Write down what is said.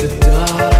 the dark